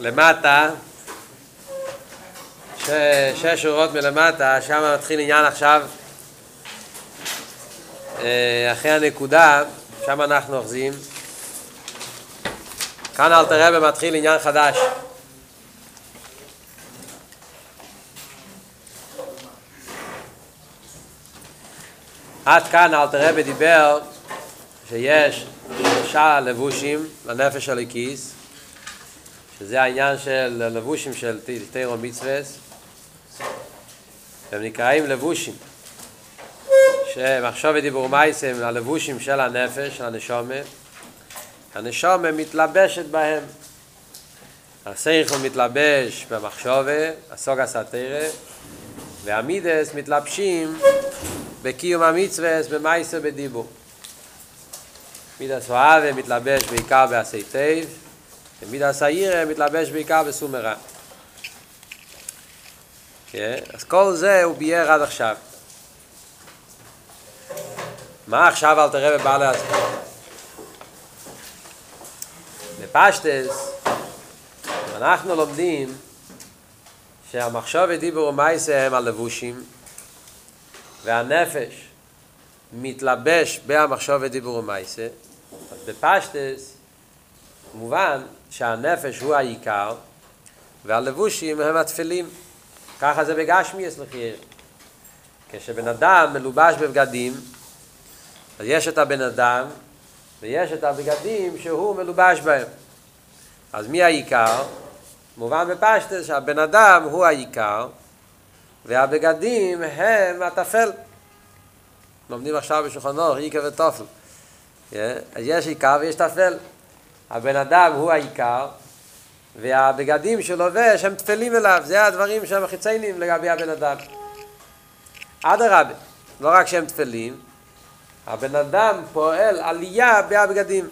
למטה, ש... שש שורות מלמטה, שם מתחיל עניין עכשיו, אה, אחרי הנקודה, שם אנחנו אוחזים. כאן אלתר רבי מתחיל עניין חדש. עד כאן אלתר רבי דיבר שיש שלושה לבושים לנפש הליקיס, שזה העניין של לבושים של תירו מצווס, הם נקראים לבושים, שמחשוב ודיבור מייס הם הלבושים של הנפש, של הנשומה, הנשומה מתלבשת בהם. השכל מתלבש במחשובה, הסוג הסתירה, והמידס מתלבשים בקיום המצוות, במעשה בדיבור. מידס ואהבה מתלבש בעיקר בעשה טוב, ומידת היראה מתלבש בעיקר בסור מרע. אז כל זה הוא בייר עד עכשיו. מה עכשיו אל תראה בא להסביר? בפשטות, אנחנו לומדים שהמחשוב ודיבור ומייסה הם הלבושים, והנפש מתלבש בהמחשוב ודיבור ומייסה, אז בפשטס מובן שהנפש הוא העיקר והלבושים הם התפלים. ככה זה בגשמי אצלכם. כשבן אדם מלובש בבגדים, אז יש את הבן אדם ויש את הבגדים שהוא מלובש בהם. אז מי העיקר? מובן בפשטס שהבן אדם הוא העיקר והבגדים הם התפל. לומדים עכשיו בשולחן אורך, עיקר וטופל. אז יש עיקר ויש תפל. הבן אדם הוא העיקר, והבגדים שהוא לובש הם תפלים אליו, זה הדברים שהם חיציינים לגבי הבן אדם. אדרבה, לא רק שהם תפלים, הבן אדם פועל עלייה בהבגדים.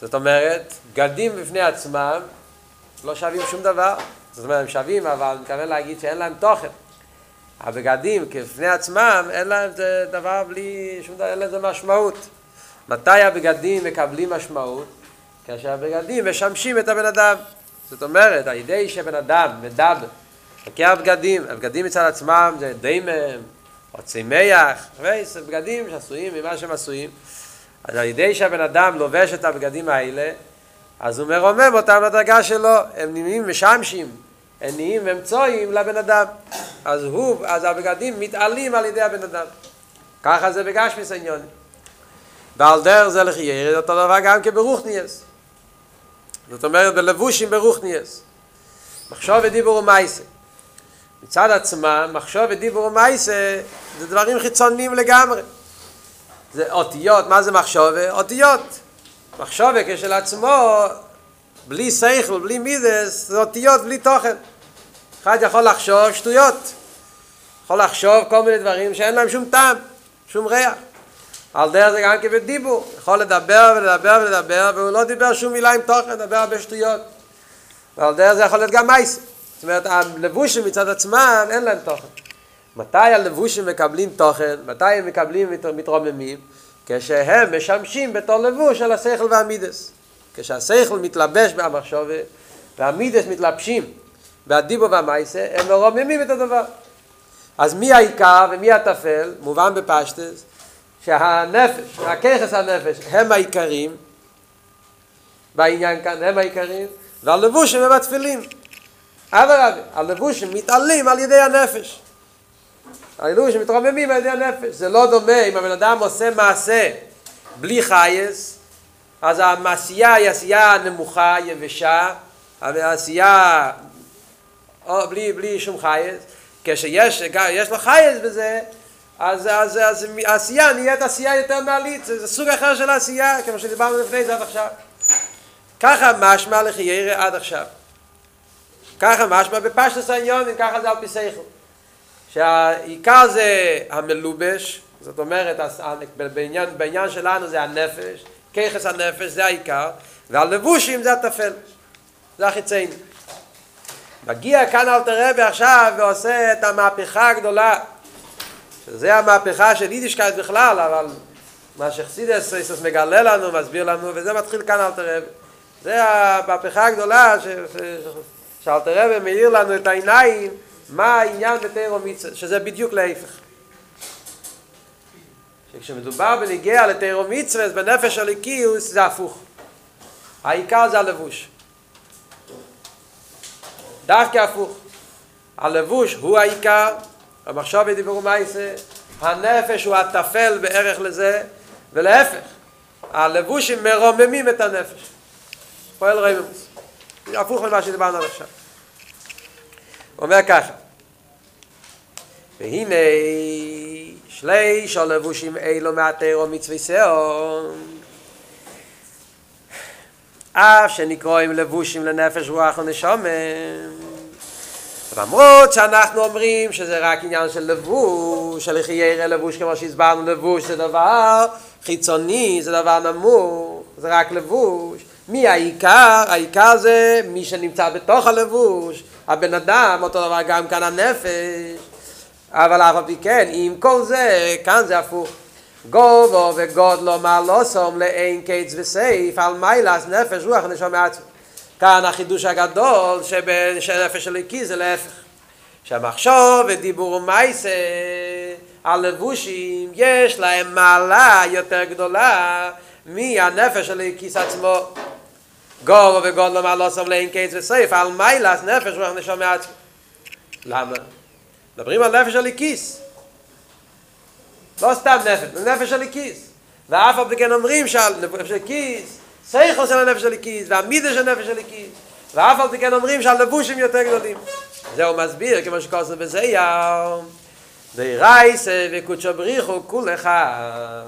זאת אומרת, בגדים בפני עצמם לא שווים שום דבר. זאת אומרת, הם שווים, אבל אני מתכוון להגיד שאין להם תוכן. הבגדים כפני עצמם, אין להם דבר בלי שום דבר, אין לזה משמעות. מתי הבגדים מקבלים משמעות? כאשר הבגדים משמשים את הבן אדם. זאת אומרת, על ידי שבן אדם מדבר, לוקח בגדים, הבגדים מצד עצמם זה דיימם, או צמח, בגדים שעשויים ממה שהם עשויים. אז על ידי שהבן אדם לובש את הבגדים האלה, אז הוא מרומם אותם לדרגה שלו, הם נהיים משמשים, הם נהיים אמצואים לבן אדם. אז הוא, אז הבגדים מתעלים על ידי הבן אדם. ככה זה בגשמיס העניון. ועל דרך זה לחייר, אותו דבר גם כברוכניאס. זאת אומרת, בלבושים ברוכניאס. מחשוב ודיבור ומייסה. מצד עצמם, מחשוב ודיבור ומייסה זה דברים חיצוניים לגמרי. זה אותיות, מה זה מחשובה? אותיות. מחשובה כשלעצמו, בלי שכל, בלי מידס, זה אותיות בלי תוכן. אחד יכול לחשוב שטויות. יכול לחשוב כל מיני דברים שאין להם שום טעם, שום ריח. על דרך זה גם כבד דיבור. יכול לדבר ולדבר ולדבר, והוא לא דיבר שום מילה עם תוכן, דבר הרבה שטויות. ועל דרך זה יכול להיות גם מייס. זאת אומרת, הלבושים מצד עצמם אין להם תוכן. מתי הלבושים מקבלים תוכן? מתי הם מקבלים מתרוממים? כשהם משמשים בתור לבוש על השכל והמידס. כשהשכל מתלבש במחשובה והמידס מתלבשים והדיבו והמייסה, הם מרוממים את הדבר. אז מי העיקר ומי הטפל? מובן בפשטס, שהנפש, הככס הנפש, הם העיקרים, בעניין כאן הם העיקרים, והלבושים הם התפילים. אדרבה, הלבושים מתעלים על ידי הנפש. הלבושים מתרוממים על ידי הנפש. זה לא דומה אם הבן אדם עושה מעשה בלי חייס, אז המעשייה היא עשייה נמוכה, יבשה, העשייה או בלי, בלי שום חייס, כשיש יש לו חייס בזה, אז, אז, אז העשייה נהיית עשייה יותר מעלית, זה, זה סוג אחר של עשייה, כמו שדיברנו לפני זה עד עכשיו. ככה משמע לחיירה עד עכשיו. ככה משמע בפשטוס העניונים, ככה זה על פי סייכל. שהעיקר זה המלובש, זאת אומרת, בעניין, בעניין שלנו זה הנפש, ככס הנפש זה העיקר, והלבושים זה הטפל, זה החיציינים. מגיע כאן אל תרבי עכשיו ועושה את המהפכה הגדולה שזה המהפכה של יידישקייט בכלל אבל מה שחסידס איסוס מגלה לנו, מסביר לנו וזה מתחיל כאן אל תרבי זה המהפכה הגדולה שאלתר רבי מאיר לנו את העיניים מה העניין בתיירו מצווה, שזה בדיוק להפך. שכשמדובר בנגיע לתיירו מצווה, בנפש הליקיוס זה הפוך. העיקר זה הלבוש. דווקא הפוך. הלבוש הוא העיקר, המחשוב ודיבור מייסה, הנפש הוא הטפל בערך לזה, ולהפך, הלבושים מרוממים את הנפש. פועל רממוס. הפוך ממה שדיברנו עד עכשיו. הוא אומר ככה, והנה שליש הלבושים אילו מהתירו מצווי שאון אף שנקרואים לבושים לנפש רוח ונשומן למרות שאנחנו אומרים שזה רק עניין של לבוש, של ירא לבוש כמו שהסברנו, לבוש זה דבר חיצוני, זה דבר נמוך, זה רק לבוש. מי העיקר? העיקר זה מי שנמצא בתוך הלבוש, הבן אדם, אותו דבר גם כאן הנפש. אבל אף על פי כן, עם כל זה, כאן זה הפוך. גובו וגודלו מעלוסום לאין קץ וסייף על מיילס נפש רוח נשום עצמו. כאן החידוש הגדול שנפש הליקי זה להפך. שהמחשוב ודיבור ומייסה הלבושים יש להם מעלה יותר גדולה מהנפש הליקיס עצמו. גורו וגודלו מעלוסום לאין קץ וסייף על מיילס נפש רוח נשום עצמו. למה? מדברים על נפש הליקיס. לא סתם נפש, זה נפש הליקיס. ואף על כן אומרים שעל נפש האלוקית, שכל של הנפש האלוקית, והמידה של הנפש האלוקית. ואף על כן אומרים שהלבושים יותר גדולים. זה הוא מסביר, כמו שכתוב בזוהר דאורייתא וקודשא בריך הוא כולא חד.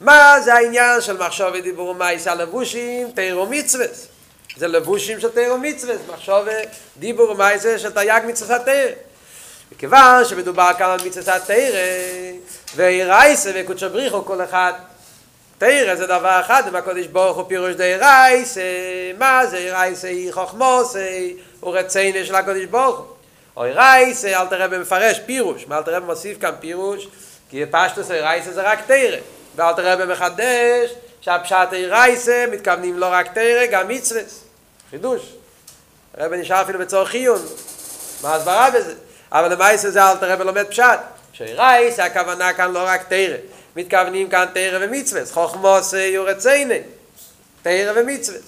מה זה העניין של מחשבה ודיבור ומעשה הלבושים? תורה ומצוות. זה לבושים של תורה ומצוות. מחשבה ודיבור ומעשה של תרי"ג מצוות התורה. וכיוון שמדובר כאן על מצוות תורה, ואירייסה וקודשו בריחו כל אחד. תרא זה דבר אחד, אם הקודש ברוך הוא פירוש די אירייסה, מה זה אירייסה היא חוכמוסה, הוא רצינה של הקודש ברוך הוא. או אירייסה, אל תראה במפרש פירוש, מה אל תראה במוסיף כאן פירוש, כי פשטוס אירייסה זה רק תרא, ואל תראה במחדש, שהפשט אירייסה מתכוונים לא רק תרא, גם מצווה. חידוש. הרב נשאר אפילו בצורך עיון. מה הסברה בזה? אבל למעשה זה אל תראה ולומד פשט. שרייס, הכוונה כאן לא רק תרא. מתכוונים כאן תרא ומצווה. חוכמוס יורצייני. תרא ומצווה.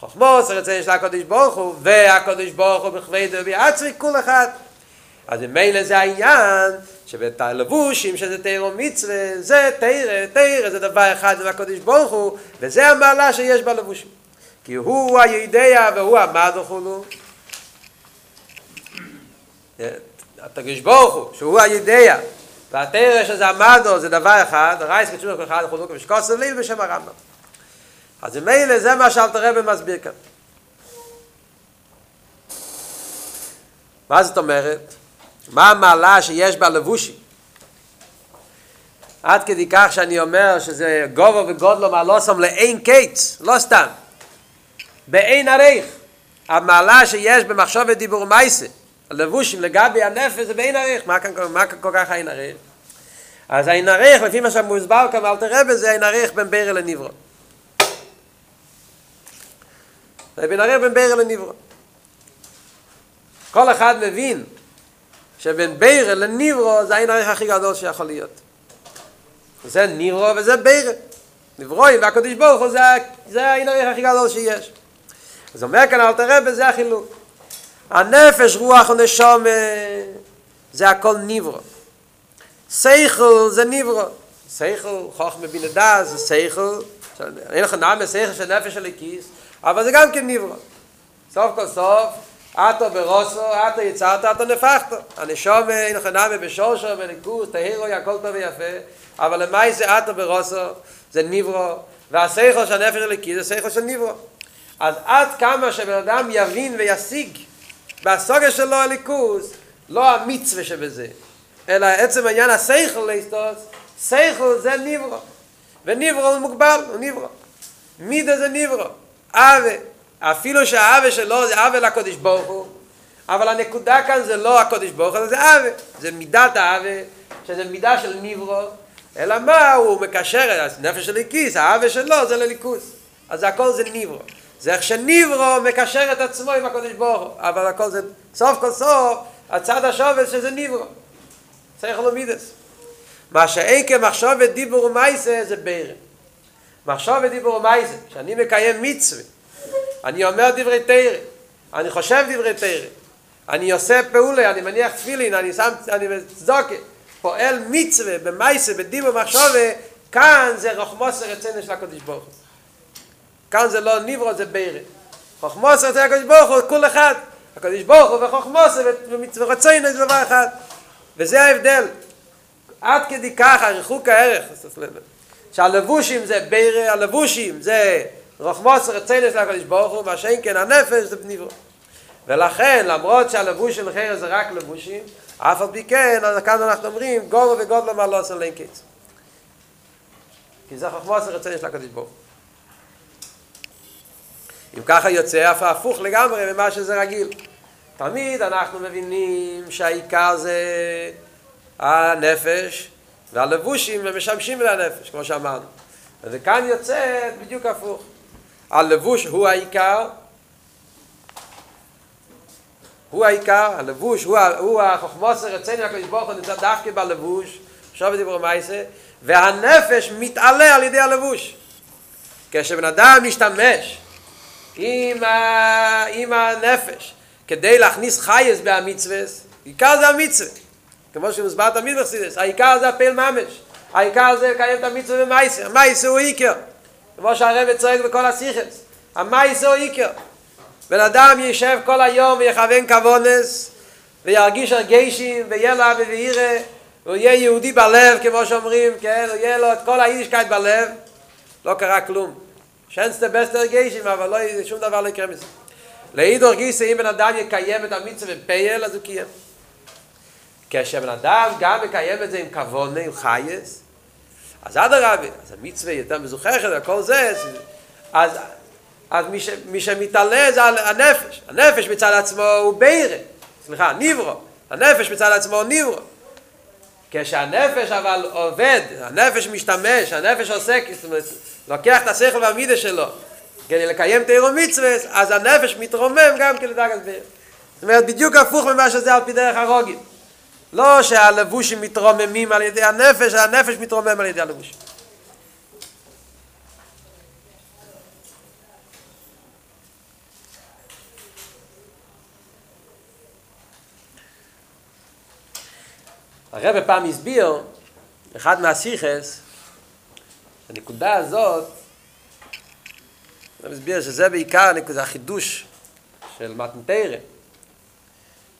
חוכמוס רציני של הקודש ברוך הוא, והקודש ברוך הוא בכבדו ובעצמי כול אחד. אז ממילא זה העניין שבתלבושים שזה תרא ומצווה, זה תרא, תרא זה דבר אחד עם הקודש ברוך הוא, וזה המעלה שיש בלבושים. כי הוא הידיע והוא המד וכולו. הקדוש ברוך הוא, שהוא הידיע, והתרא שזה המדו זה דבר אחד, רייס ותשובה כל אחד חולוק ושקוס וליל בשם הרמב"ם. אז ממילא זה מה שאלתר רבי מסביר כאן. מה זאת אומרת? מה המעלה שיש בלבושי? עד כדי כך שאני אומר שזה גובו וגודלו מעלוסם לאין קץ, לא סתם. באין עריך. המעלה שיש במחשוב ודיבור מייסה. הלבושים לגבי הנפש זה בין עריך, מה כאן, מה כאן כל כך אין? אז אין עריך, לפי מה שמוסבר כאן אל תראה בזה, אין עריך בין בירה לניברו. זה בין עריך בין בירה לניברו. כל אחד מבין שבין בירה לניברו זה אין עריך הכי גדול שיכול להיות. זה ניברו וזה בירה. נברוי והקדוש ברוך הוא זה, זה האין עריך הכי גדול שיש. אז אומר כאן אל תראה בזה החילוק. הנפש, רוח ונשום, זה הכל ניברו. סייכל זה ניברו. סייכל, חוך מבין הדע, זה סייכל. אין לך נעמה סייכל של נפש של הכיס, אבל זה גם כן ניברו. סוף כל סוף, אתו ברוסו, אתו יצרת, אתו נפחת. הנשום, אין לך נעמה בשושו, בניקוס, תהירו, הכל טוב ויפה. אבל למי זה אתו ברוסו? זה ניברו. והסייכל של הנפש של הכיס זה סייכל של ניברו. אז עד כמה שבן אדם יבין וישיג בסוגה שלו הליכוס, לא המצווה שבזה, אלא עצם העניין הסייכל להסתוס, סייכל זה ניברו, וניברו הוא מוגבל, הוא ניברו. מידה זה ניברו, אבה, אפילו שהאבה שלו זה אבה לקודש ברוך הוא, אבל הנקודה כאן זה לא הקודש ברוך הוא, זה אבה, זה מידת האבה, שזה מידה של ניברו, אלא מה הוא מקשר, נפש של ליקיס, האבה שלו זה לליכוס, אז הכל זה ניברו. זה איך שניברו מקשר את עצמו עם הקודש הוא, אבל הכל זה, סוף כל סוף, הצד השובס שזה ניברו. צריך לומידס. מה שאין כמחשוב דיבור ומייסה זה בירה. מחשוב ודיבור ומייסה, כשאני מקיים מצווה, אני אומר דברי תרא, אני חושב דברי תרא, אני עושה פעולה, אני מניח תפילין, אני שם, אני צדוקה, פועל מצווה במייסה, בדיבור מחשבה, כאן זה רחמוס הרצנה של הקדוש ברוך הוא. כאן זה לא ניברו, זה בירה. הרצנה של הקדוש ברוך הוא, כל אחד. הקדוש ברוך הוא וחוכמוס ורצנה זה דבר אחד. וזה ההבדל. עד כדי ככה, ריחוק הערך. שהלבושים זה בירה, הלבושים זה רחמוס רצנה של הקדוש ברוך הוא, מה שאין כן הנפש זה בניברו. ולכן, למרות שהלבוש של חרס זה רק לבושים, אף על פי כן, אז כאן אנחנו אומרים, גורו וגודלו מה לא עושה להם. כי זה חכמוס הרצון של הקדוש ברוך אם ככה יוצא אף הפוך לגמרי ממה שזה רגיל. תמיד אנחנו מבינים שהעיקר זה הנפש והלבושים משמשים לנפש, כמו שאמרנו. וכאן יוצא בדיוק הפוך. הלבוש הוא העיקר, הוא העיקר, הלבוש הוא, הוא החוכמוס הרצני הקדוש ברוך הוא נמצא דווקא בלבוש, עכשיו דיבור מייסה, והנפש מתעלה על ידי הלבוש. כשבן אדם משתמש עם, ה... עם הנפש כדי להכניס חייס בהמצווה, עיקר זה המצווה. כמו שמוסבר תמיד בחסידס, העיקר זה הפעיל ממש. העיקר זה לקיים את המצווה במעשה. המעשה הוא עיקר. כמו שהרב צועק בכל השיחות. המעשה הוא עיקר. בן אדם יישב כל היום ויכוון כוונות וירגיש הרגשים ויהיה לו אבי יהיה יהודי בלב כמו שאומרים, כן, הוא יהיה לו את כל ה יידישקייט בלב לא קרה כלום שנסטה בסט הרגשים אבל לא, שום דבר לא יקרה מזה לאידך גיסא אם בן אדם יקיים את המצווה בפועל אז הוא קיים כשבן אדם גם מקיים את זה עם כבונה, עם חייס אז עד הרבי, אז המצווה יותר מזוכחת וכל זה אז אז מי, ש, מי שמתעלה זה הנפש. הנפש מצד עצמו הוא בירה. סליחה, ניברו. הנפש מצד עצמו הוא ניברו. כשהנפש אבל עובד, הנפש משתמש, הנפש עוסק, זאת אומרת, לוקח את השכל והמידה שלו כדי לקיים תירו מצווה, אז הנפש מתרומם גם כן לדרגת ביר. זאת אומרת, בדיוק הפוך ממה שזה על פי דרך הרוגים. לא שהלבושים מתרוממים על ידי הנפש, הנפש מתרומם על ידי הלבושים. הרב פעם הסביר, אחד מהסיכס, הנקודה הזאת, הרב הסביר שזה בעיקר נקודה, החידוש של מתנתרא.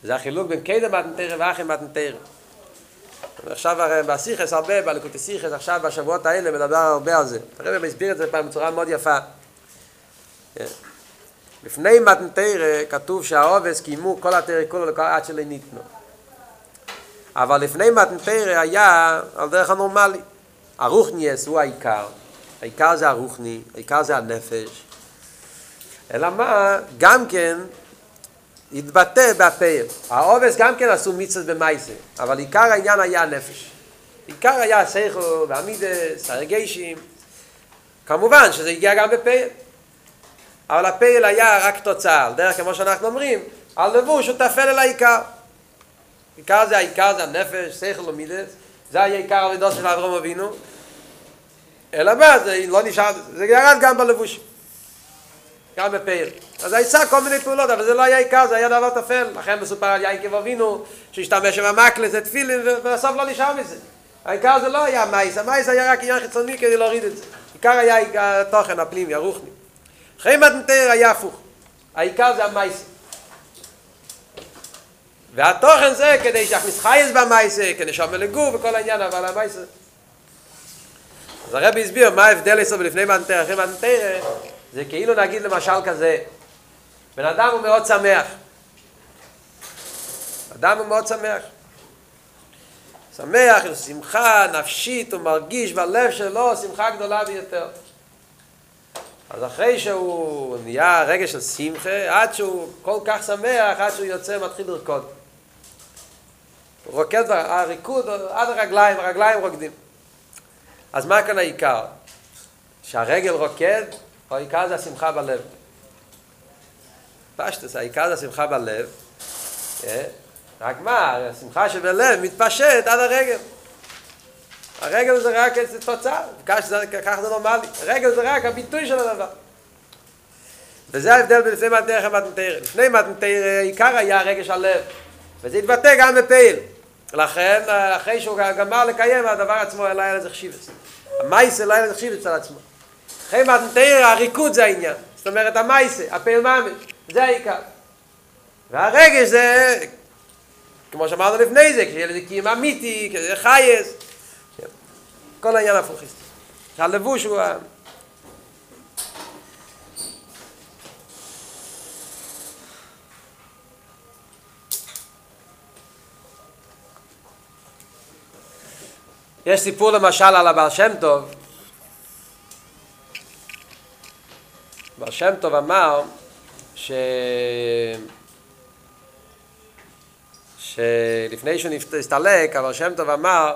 זה החילוק בין קדם מתנתרא ואחרי מתנתרא. עכשיו הרי בסיכס הרבה, בלקוטי סיכס, עכשיו בשבועות האלה מדבר הרבה על זה. הרב הסביר את זה פעם בצורה מאוד יפה. לפני מתנתרא כתוב שהעובס קיימו כל התרא כולו עד שלא ניתנו. אבל לפני מתנתרא היה על דרך הנורמלי. הרוחניאס הוא העיקר, העיקר זה הרוחני, העיקר זה הנפש. אלא מה, גם כן התבטא בהפעל. העובס גם כן עשו מצוות במייסה, אבל עיקר העניין היה הנפש. עיקר היה הסייכו והמידס, הרגשים. כמובן שזה הגיע גם בפעל. אבל הפעל היה רק תוצאה, על דרך כמו שאנחנו אומרים, הלבוש הוא תפל אל העיקר. עיקר זה העיקר זה הנפש, שכל ומידס, זה היה עיקר הלידות של אברהם אבינו, אלא מה, זה לא נשאר, זה ירד גם בלבוש, גם בפעיל. אז עשה כל מיני פעולות, אבל זה לא היה עיקר, זה היה דבר טפל. לכן מסופר על יעקב אבינו, שהשתמש עם המקלה, זה תפילין, ובסוף לא נשאר מזה. העיקר זה לא היה מייס, המייס היה רק עניין חיצוני כדי להוריד את זה. עיקר היה התוכן הפנימי, הרוחני. אחרי מתנתר היה הפוך. העיקר זה המייס. והתוכן זה כדי שיכניס חייס במייסה, כדי שאומר לגור וכל העניין, אבל המייסה. אז הרבי הסביר מה ההבדל אצלו לפני מנטר, אחרי מנטר, זה כאילו נגיד למשל כזה, בן אדם הוא מאוד שמח. אדם הוא מאוד שמח. שמח, יש שמחה נפשית, הוא מרגיש בלב שלו שמחה גדולה ביותר. אז אחרי שהוא נהיה רגע של שמחה, עד שהוא כל כך שמח, עד שהוא יוצא מתחיל לרקוד. רוקד, הריקוד עד הרגליים, הרגליים רוקדים. אז מה כאן העיקר? שהרגל רוקד, העיקר זה השמחה בלב. פשטוס, העיקר זה שמחה בלב. רק מה, השמחה שבלב מתפשט עד הרגל. הרגל זה רק איזה תוצאה, ככה זה נורמלי. הרגל זה רק הביטוי של הדבר. וזה ההבדל בין לפני מתנתר. לפני מתנתר עיקר היה הרגש הלב. וזה התבטא גם בפעיל. לכן, אחרי שהוא גמר לקיים, הדבר עצמו לא היה לזה חשיבס. המייסה לא היה לזה חשיבס על עצמו. אחרי מתנתר, הריקוד זה העניין. זאת אומרת, המייסה, הפעיל ממש, זה העיקר. והרגש זה, כמו שאמרנו לפני זה, כשיהיה לזה קיים אמיתי, כשיהיה חייס. כל העניין הפוכיסטי. הלבוש הוא... יש סיפור למשל על הבעל שם טוב. הבעל שם טוב אמר ש... שלפני שהוא הסתלק, הבעל שם טוב אמר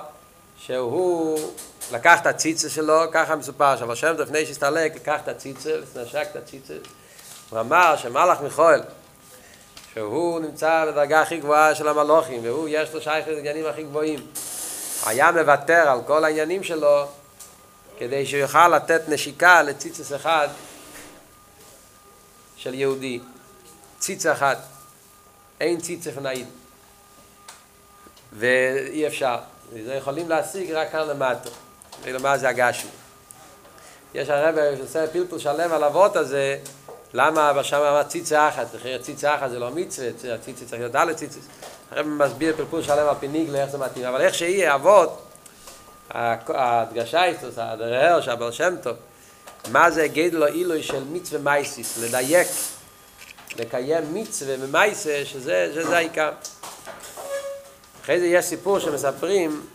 שהוא לקח את הציצה שלו, ככה מסופר, שהבעל שם טוב לפני שהסתלק, לקח את הציצה, נשק את הציצה, הוא אמר שמלאך מיכואל, שהוא נמצא בדרגה הכי גבוהה של המלוכים, והוא יש לו שייך לעניינים הכי גבוהים. היה מוותר על כל העניינים שלו כדי שהוא יוכל לתת נשיקה לציצס אחד של יהודי. ציצה אחת. אין ציצה פנאית. ואי אפשר. זה יכולים להשיג רק כאן למטה. ולמה זה הגשמי. יש הרב שעושה פלפל שלם על אבות הזה, למה שם אמר ציצה אחת, ציצה אחת זה לא מצווה, ציצה צריך להיות ד' ציצה. הרב מסביר פרפור שלם על פיניגלה, איך זה מתאים, אבל איך שיהיה אבות, ההדגשה איתו, הדרהר של הבעל שם טוב, מה זה גדל או אילוי של מצווה מייסיס, לדייק, לקיים מצווה ממייסה, שזה, שזה העיקר. אחרי זה יש סיפור שמספרים,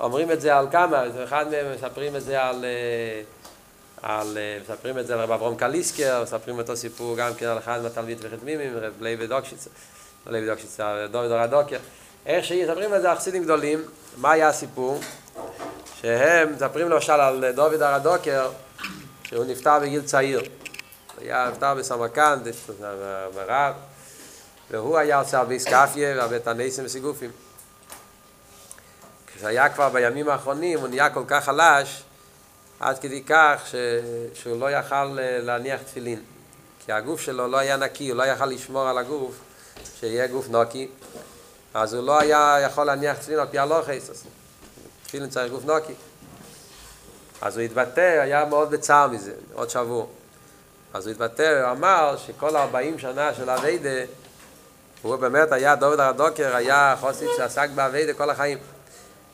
אומרים את זה על כמה, אחד מהם מספרים את זה על, על מספרים את זה על רב אברום קליסקר, מספרים אותו סיפור גם כן על אחד מהתלמיד וחתמימים, רב לוי דוקשיצר. לא לבדוק שצריך, דוד הרדוקר. איך שיספרים על זה החסידים גדולים, מה היה הסיפור? שהם מספרים למשל על דוד הרדוקר, שהוא נפטר בגיל צעיר. היה נפטר בסמרקנד, ברב, והוא היה עושה הרבה סקאפיה והרבה תנסים וסיגופים. כשהיה כבר בימים האחרונים, הוא נהיה כל כך חלש, עד כדי כך ש... שהוא לא יכל להניח תפילין. כי הגוף שלו לא היה נקי, הוא לא יכל לשמור על הגוף. שיהיה גוף נוקי, אז הוא לא היה יכול להניח תפילין על פי הלוחס, תפילין צריך גוף נוקי. אז הוא התבטא, היה מאוד בצער מזה, עוד שבוע. אז הוא התבטא, הוא אמר שכל 40 שנה של אביידה, הוא באמת היה, דוד הרדוקר היה חוסית שעסק באביידה כל החיים.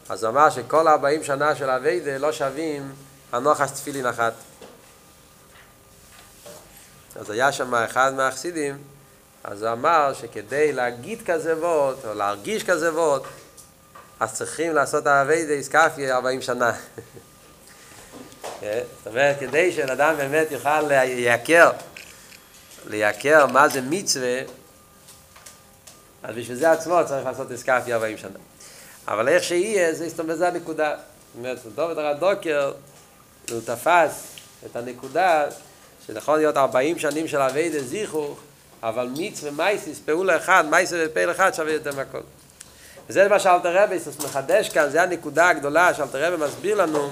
אז הוא אמר שכל 40 שנה של אביידה לא שווים הנוחס תפילין אחת. אז היה שם אחד מהחסידים, אז הוא אמר שכדי להגיד כזה וורט, או להרגיש כזה וורט, אז צריכים לעשות עבודת אתכפיא 40 שנה. זאת אומרת, כדי שאדם באמת יוכל לייקר, לייקר מה זה מצווה, אז בשביל זה עצמו צריך לעשות אתכפיא 40 שנה. אבל איך שיהיה, זה אומרת, זה הנקודה. זאת אומרת, דוד הרדוקר, הוא תפס את הנקודה שנכון להיות 40 שנים של אבי די זיכוך, אבל מיץ ומייסיס, פעולה אחד, מייסיס ופעיל אחד שווה יותר מהכל. וזה מה שאלתר רבי מחדש כאן, זה הנקודה הגדולה שאלתר רבי מסביר לנו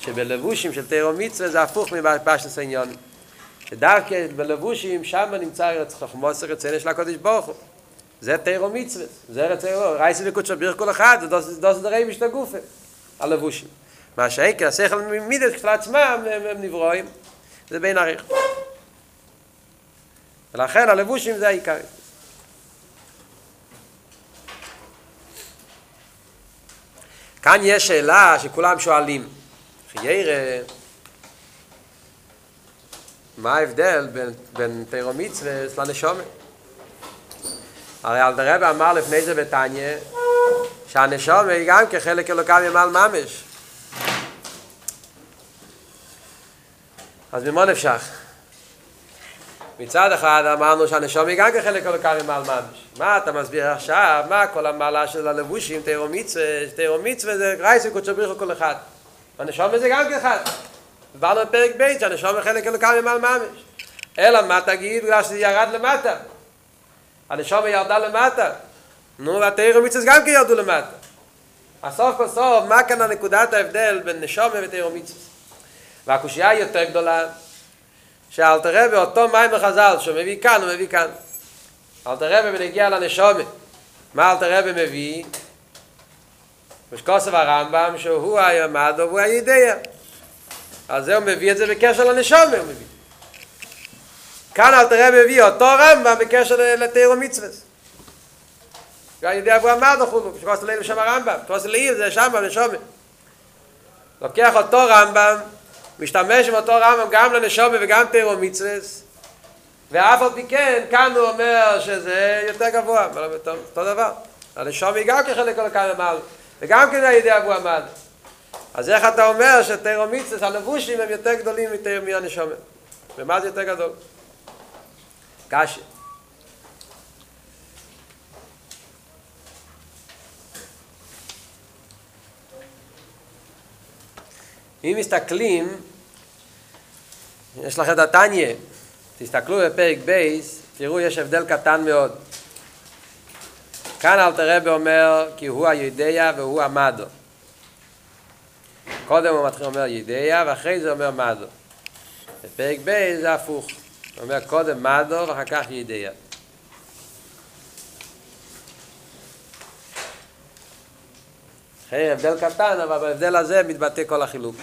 שבלבושים של תירו מצווה זה הפוך מבשנס העניון. שדווקא בלבושים שם נמצא ארץ חכמוס רצינו של הקודש ברוך הוא. זה תירו מצווה, זה רצינו, רייסי וקודשו ביר כל אחד, דוס דרי משתה גופה, הלבושים. מה שהעיקר, השכל מידס כשלעצמם הם נברואים, זה בין עריך. ולכן הלבושים זה העיקר. כאן יש שאלה שכולם שואלים, חיירה, מה ההבדל בין, בין תירו מצווה לנשומת? הרי אלתרבה אמר לפני זה בתניא שהנשומת היא גם כחלק אלוקם ימל ממש. אז ממה נפשך? מצד אחד אמרנו שהנשום היא גם כחלק אלוקרי מעל ממש. מה אתה מסביר עכשיו? מה כל המעלה של הלבושים, תירו מצווה, תירו מצווה זה רייסי קודשו בריחו כל אחד. הנשום זה גם כאחד. דיברנו בפרק ב' שהנשום היא חלק אלוקרי מעל ממש. אלא מה תגיד? בגלל שזה ירד למטה. הנשום ירדה למטה. נו, והתאיר ומצווה גם כן ירדו למטה. הסוף כל סוף, מה כאן הנקודת ההבדל בין נשום ותאיר ומצווה? והקושייה היא יותר גדולה, שאלתר רבי אותו מים בחז"ל, שהוא מביא כאן, הוא מביא כאן. אלתר רבי בנגיע לנשומת. מה אלתר רבי מביא? משקוסף הרמב"ם, שהוא הימד והוא הידיע. אז זה הוא מביא את זה בקשר לנשומת, הוא מביא. כאן אלתר רבי מביא אותו רמב"ם בקשר לתאיר ומצווה. גם ידי אבו עמד וכולו, שכוס ליל שם הרמב"ם, שכוס ליל זה שם בנשומת. לוקח אותו רמב"ם, משתמש עם אותו רמב"ם גם לנשומת וגם תאיר ומצווה, ואף על פי כן, כאן הוא אומר שזה יותר גבוה, אותו דבר. הנשום היא גם כחלק כל כאן למעלה, וגם כן הידי אבו עמד. אז איך אתה אומר שתירו מיצס, הלבושים הם יותר גדולים מתיר מהנשומת? ומה זה יותר גדול? קשה. אם מסתכלים, יש לכם את התניה, תסתכלו בפרק בייס, תראו יש הבדל קטן מאוד. כאן אלתר רבי אומר כי הוא הידיע והוא המדו. קודם הוא מתחיל אומר ידיע ואחרי זה אומר מדו. בפרק בייס זה הפוך. הוא אומר קודם מדו ואחר כך ידיע. אחרי הבדל קטן, אבל בהבדל הזה מתבטא כל החילוק.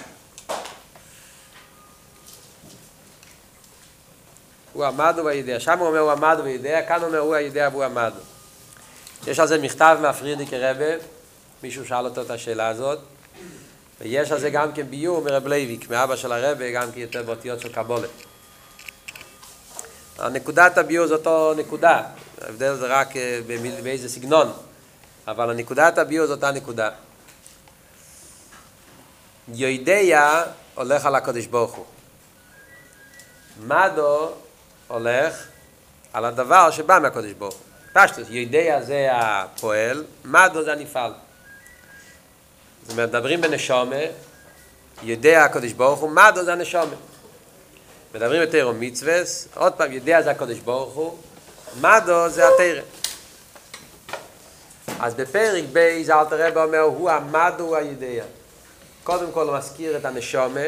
הוא המדע והיודע. שם הוא אומר הוא המדע והיודע, כאן הוא אומר הוא היודע והוא המדע. יש על זה מכתב מהפרידיקער רבי, מישהו שאל אותו את השאלה הזאת, ויש על זה גם כן ביור מרב לוי'ק, מאבא של הרבי, גם כן יותר באותיות של קבלה. הנקודת הביור זה אותו נקודה, ההבדל זה רק באיזה סגנון, אבל הנקודת הביור זה אותה נקודה. יוידיה הולך על הקדוש ברוך הוא. מדו הולך על הדבר שבא מהקודש ברוך הוא. פשטוס, ידע זה הפועל, מדו זה הנפעל. זאת אומרת, מדברים בנשומה, יודע הקודש ברוך הוא, מדו זה הנשומה. מדברים יותר על מצווס, עוד פעם, יודע זה הקודש ברוך הוא, מדו זה התרא. אז בפרק בייז אלתר רב אומר, הוא המדו הידע. קודם כל הוא מזכיר את הנשומה,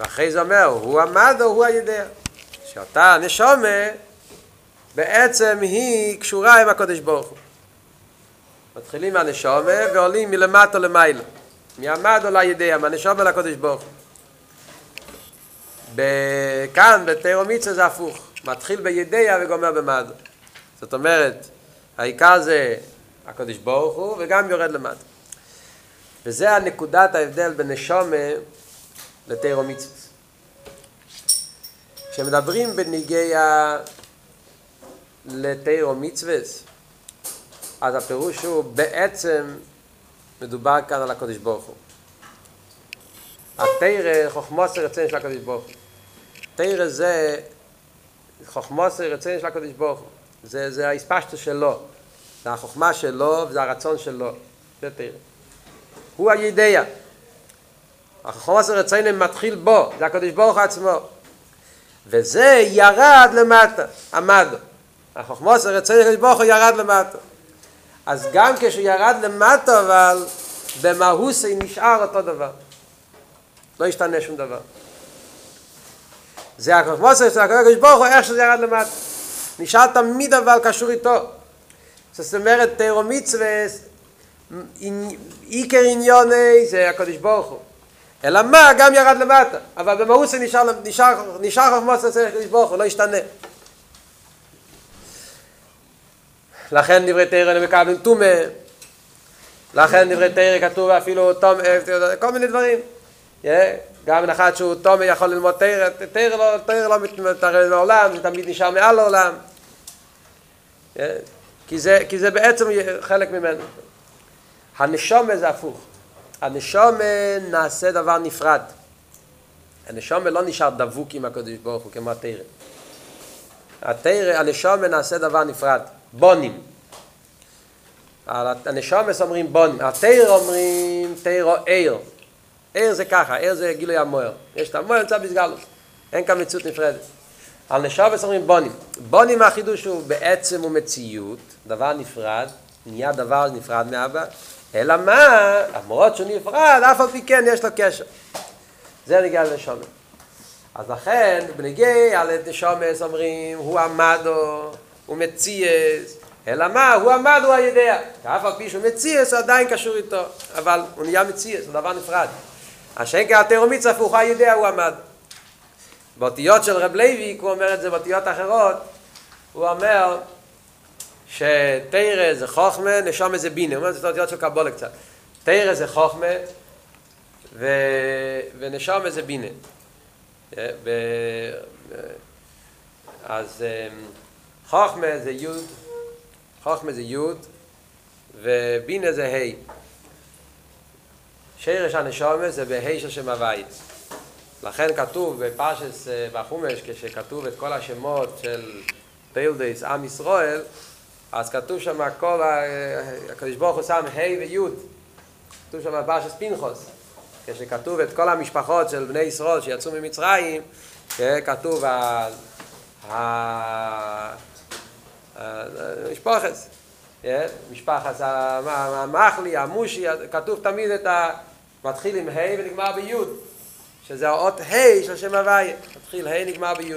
ואחרי זה אומר, הוא המדו הוא הידע. שאותה נשומה בעצם היא קשורה עם הקודש ברוך הוא. מתחילים מהנשומה ועולים מלמטה למעלה. מעמד עולה ידיעה, מהנשומה לקודש ברוך הוא. כאן בתירומיצה זה הפוך. מתחיל בידיעה וגומר במד. זאת אומרת, העיקר זה הקודש ברוך הוא וגם יורד למטה. וזה הנקודת ההבדל בין נשומה לתירומיצה. כשמדברים בניגיה לתירו מצווס, אז הפירוש הוא בעצם מדובר כאן על הקודש ברוך הוא. התירה חוכמוס רצון של הקודש ברוך הוא. תירה זה חוכמוס רצון של הקודש ברוך הוא. זה, זה ההספשטו שלו. זה החוכמה שלו וזה הרצון שלו. זה תירה. הוא הידיע. החוכמוס רצון מתחיל בו, זה הקודש ברוך הוא עצמו. וזה ירד למטה, עמד. החוכמוס הרצון של ברוך הוא ירד למטה. אז גם כשהוא ירד למטה, אבל במהוס הוא נשאר אותו דבר. לא השתנה שום דבר. זה החוכמוס של הקדוש ברוך הוא, איך שזה ירד למטה. נשאר תמיד אבל קשור איתו. זאת אומרת, תירו מצווה, עיקר עניוני זה הקדוש ברוך הוא. אלא מה? גם ירד למטה. אבל במהות זה נשאר, נשאר, נשאר חוכמוס אצל הקדוש ברוך הוא, לא השתנה. לכן דברי תרא מקבלים טומא. לכן דברי תרא כתוב אפילו תום, כל מיני דברים. גם אחד שהוא תומא יכול ללמוד תרא, תרא לא, לא מתערב מהעולם, זה תמיד נשאר מעל העולם. כי זה, כי זה בעצם חלק ממנו. הנשומה זה הפוך. הנשום נעשה דבר נפרד. הנשום לא נשאר דבוק עם הקדוש ברוך הוא כמו התרא. התרא, הנשום נעשה דבר נפרד. בונים. הנשום אומרים בונים. התרא אומרים תרא עיר. עיר זה ככה, עיר זה גילוי המוער. יש את המוער נמצא בסגלוס. אין כאן מציאות נפרדת. על נשובס אומרים בונים. בונים החידוש הוא בעצם ומציאות, דבר נפרד, נהיה דבר נפרד מאבא, אלא מה, למרות שהוא נפרד, אף על פי כן יש לו קשר. זה נגיע לנשומס. אז לכן, בנגיע על נשומס אומרים, הוא עמדו, הוא מציאס, אלא מה, הוא עמד, הוא הידע. אף על פי שהוא מציאס, הוא עדיין קשור איתו, אבל הוא נהיה מציאס, הוא דבר נפרד. השם כהתרומיץ הפוך, הוא הידע, הוא עמד. באותיות של רב לוי, הוא אומר את זה באותיות אחרות, הוא אומר שתרא זה חוכמה, נשום זה בינה, הוא אומר את זה באותיות של קבולה קצת. תרא זה חוכמה ו... ונשום זה בינה. ב... אז חוכמה זה יוד, חוכמה זה יוד, ובינה זה ה'. שרש הנשומה זה בה' של שם הווית. לכן כתוב בפרשס בחומש, כשכתוב את כל השמות של פילדייס עם ישראל, אז כתוב שם כל, הקדוש ברוך הוא שם ה' וי', כתוב שם בפרשס פנחוס, כשכתוב את כל המשפחות של בני ישראל שיצאו ממצרים, כתוב המשפחס, משפחת המחלי, המושי, כתוב תמיד את ה... מתחיל עם ה' ונגמר בי' שזה האות ה' של שם הוויה. מתחיל ה' נגמר בי'.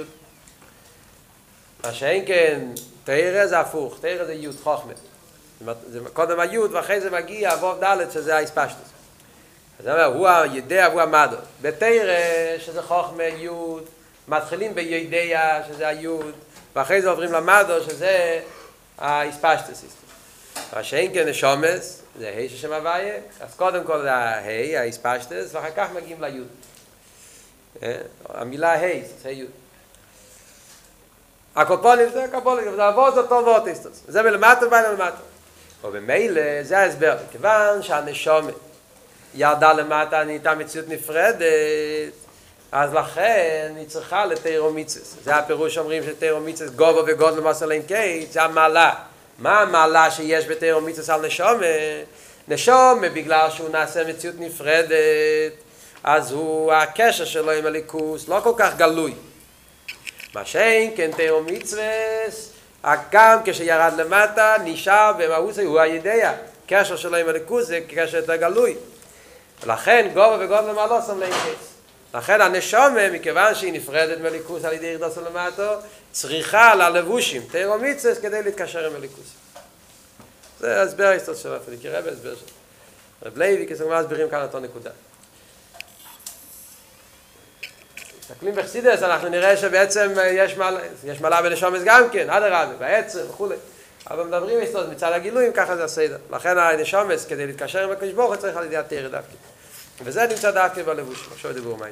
מה שאין כן, תרא זה הפוך, תרא זה י' חוכמה. זה קודם הי' ואחרי זה מגיע אבוב ד' שזה האספשטוס. אז זה אומר, הוא הידע והוא המדו. בתרא שזה חוכמה י', מתחילים בידע שזה הי', ואחרי זה עוברים למדו שזה האספשטוס. מה שאין כן נשומס, זה ה' של שם הוויה, אז קודם כל זה ה', האספשטוס, ואחר כך מגיעים לי'. המילה ה', זה י'. הקופונים זה קופונים, זה עבור זה טוב ואוטיסטוס. זה מלמטה ובא למטה. ובמילא זה ההסבר, כיוון שהנשומת ירדה למטה, נהייתה מציאות נפרדת, אז לכן היא צריכה לתירומיצס. זה הפירוש שאומרים שתירומיצס גובו וגודל למסר אין קייט, זה המעלה. מה המעלה שיש בתירומיצס על נשומת? נשומת בגלל שהוא נעשה מציאות נפרדת, אז הוא, הקשר שלו עם הליכוס לא כל כך גלוי. מה שאין, כן תאו מצווס, גם כשירד למטה, נשאר במהות הוא הידיע. קשר שלו עם הליכוס זה קשר יותר גלוי. ולכן גובה וגובה למעלה שם לאינקס. לכן הנשומה, מכיוון שהיא נפרדת מליכוס על ידי ירדוס למטו, צריכה ללבושים, תאו מצווס, כדי להתקשר עם הליכוס. זה הסבר ההיסטוס של הפליקי רבי, הסבר של רב לוי, כסגמר הסברים כאן אותו נקודה. מסתכלים בחסידס, אנחנו נראה שבעצם יש מעלה, יש מעלה בנשומס גם כן, עד הרבי, בעצם וכולי. אבל מדברים איתו מצד הגילויים, ככה זה הסדר. לכן הנשומס, כדי להתקשר עם הקדוש ברוך הוא, צריך על ידי התרא דווקא. וזה נמצא דווקא בלבוש, עכשיו דיבור מה